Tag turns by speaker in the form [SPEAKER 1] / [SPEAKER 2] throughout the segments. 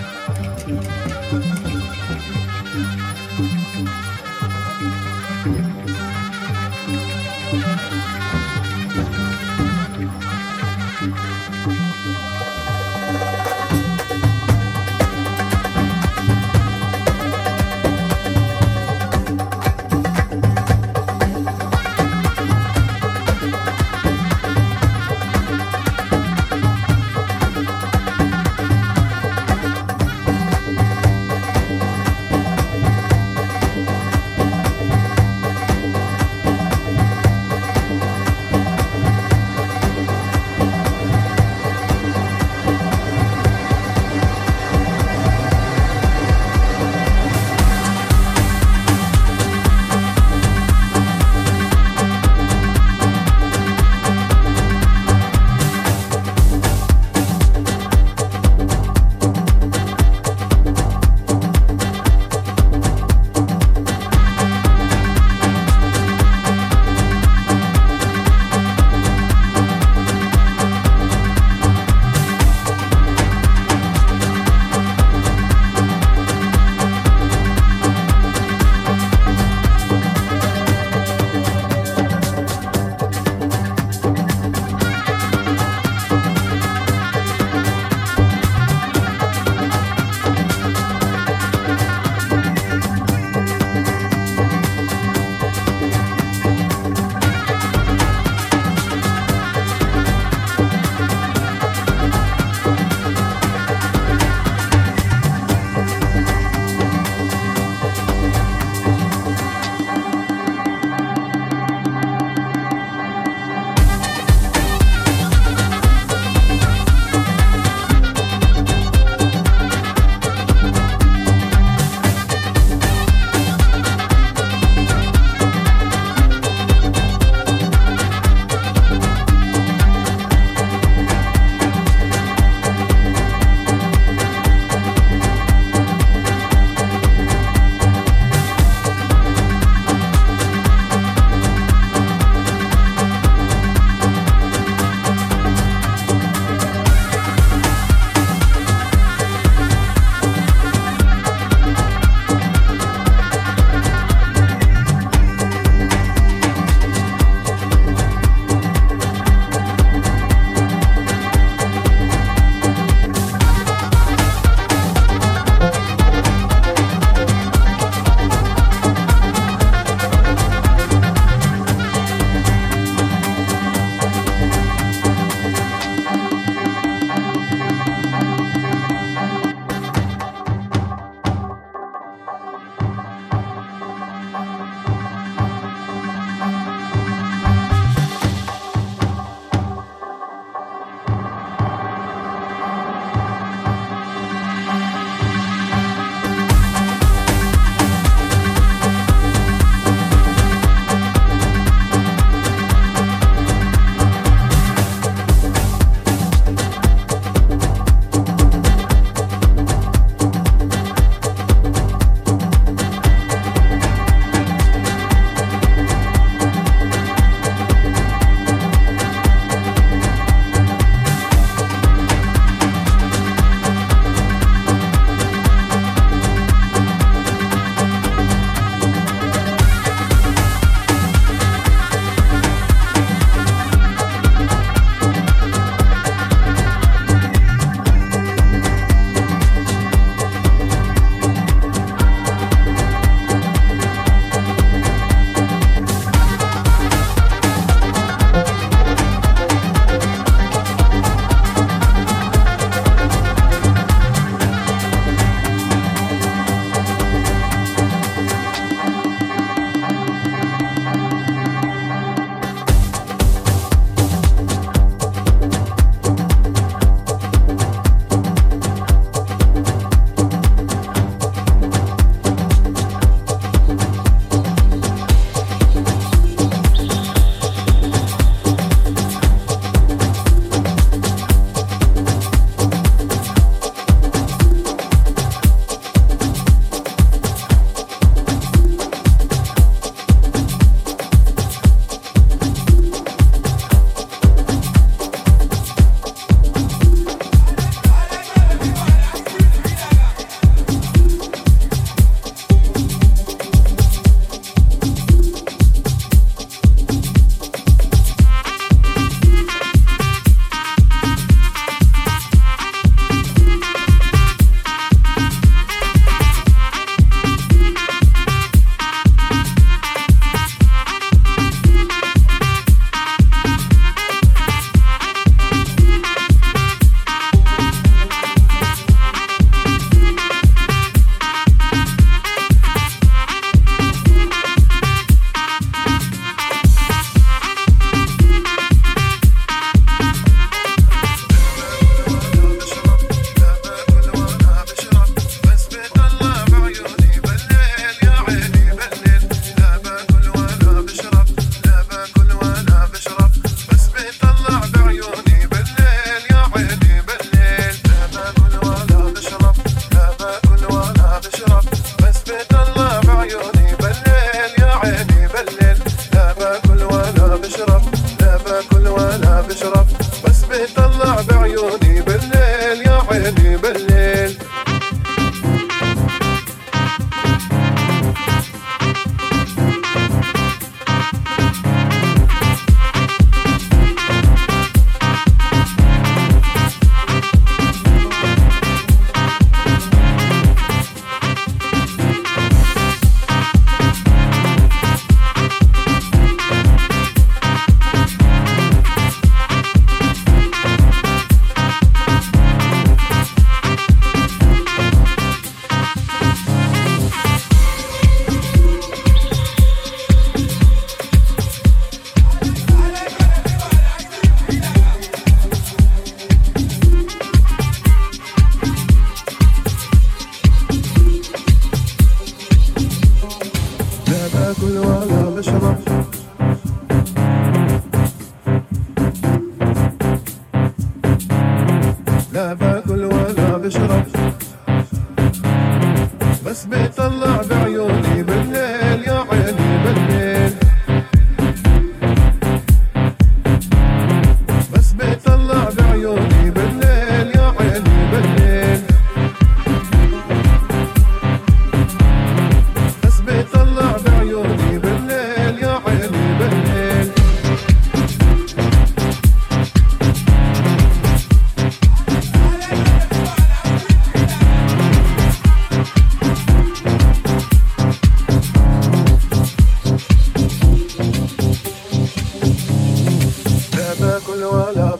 [SPEAKER 1] Música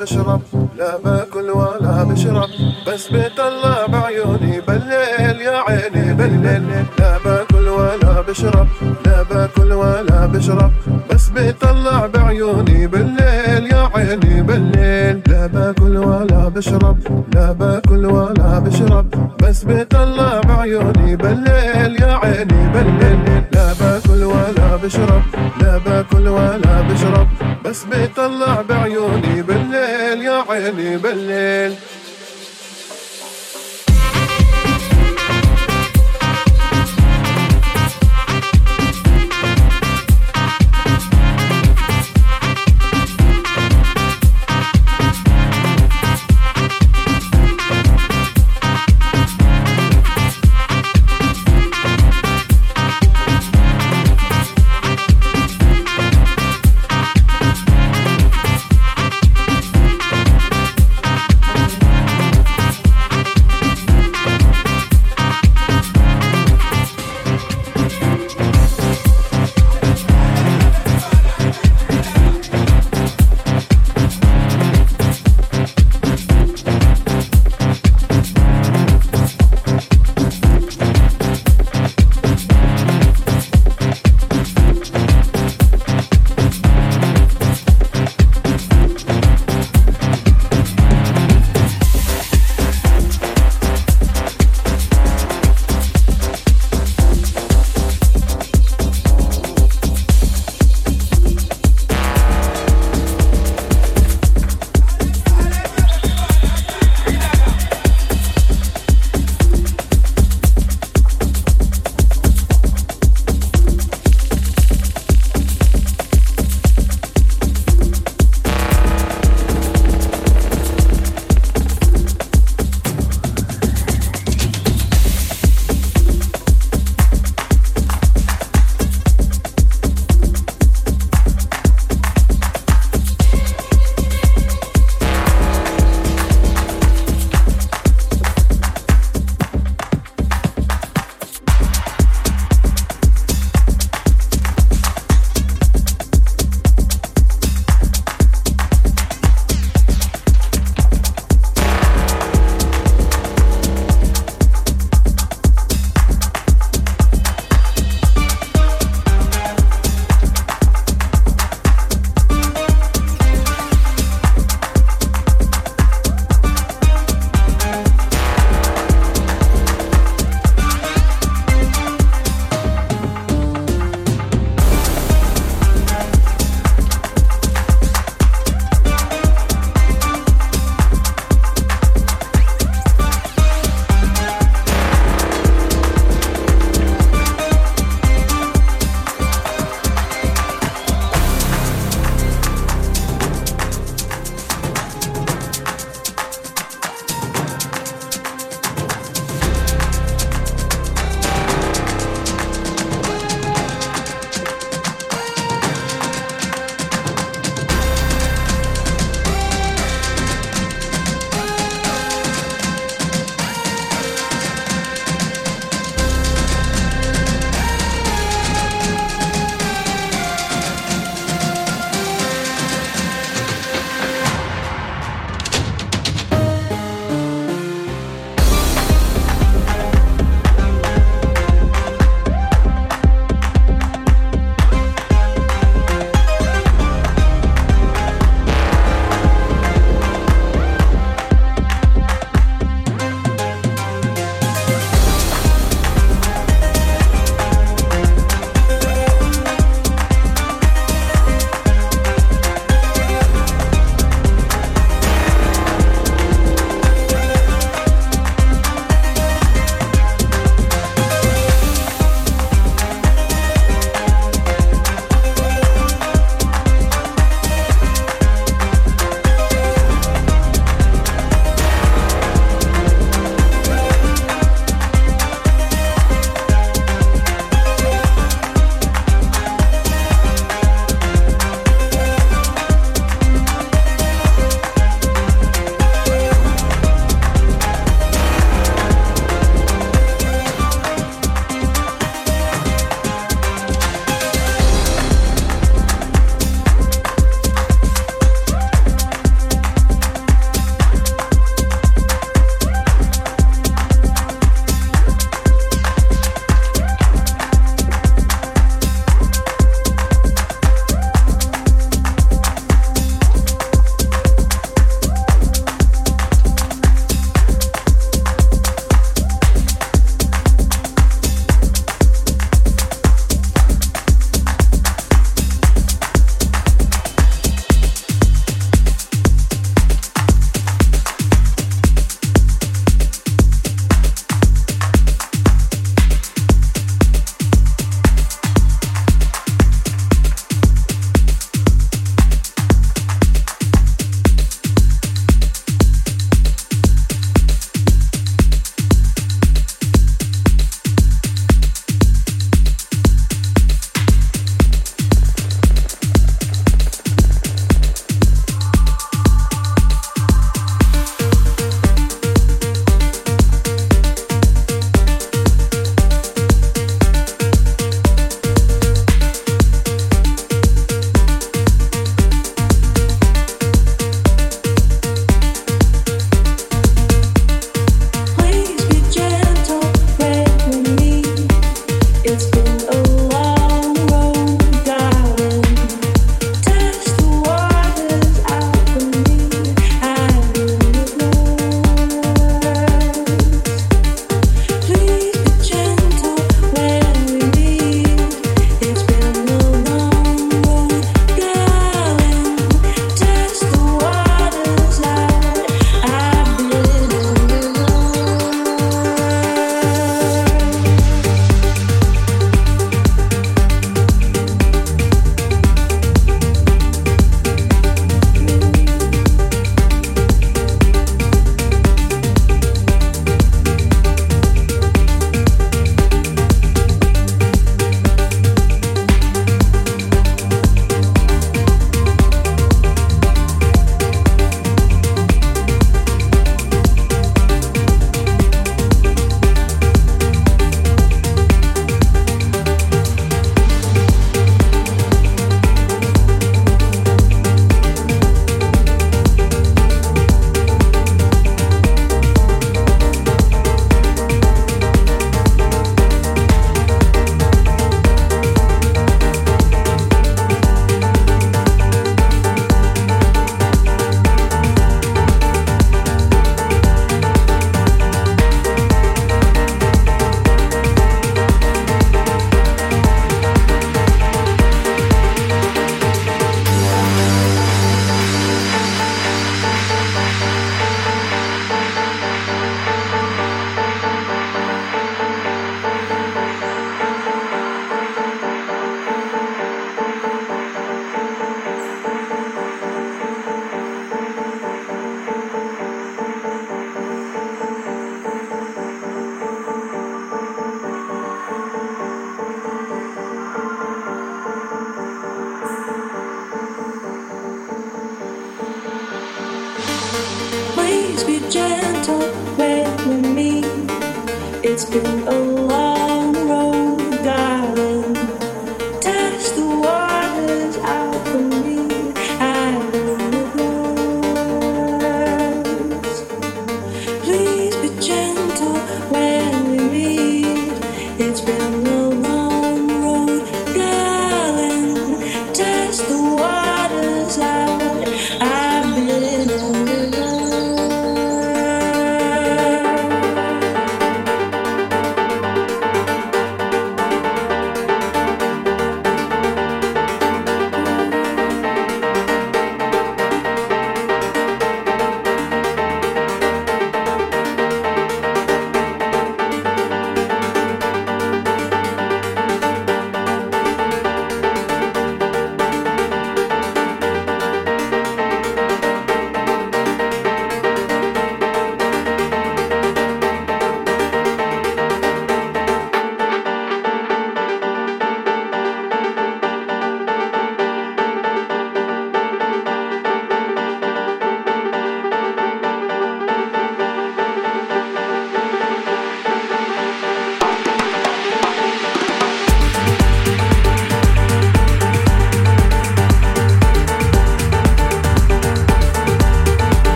[SPEAKER 1] بشرب. لا باكل ولا بشرب. بس بيطلع بعيوني. بالليل يا عيني. بالليل لا باكل ولا بشرب. لا باكل ولا بشرب. بس بيطلع بعيوني. بالليل يا عيني. بالليل لا باكل ولا بشرب. لا باكل ولا بشرب. بس بيطلع بعيوني. بالليل يا عيني. بالليل لا باكل ولا بشرب. لا باكل ولا بشرب. بس بيطلع بعيوني بالليل يا عيني بالليل.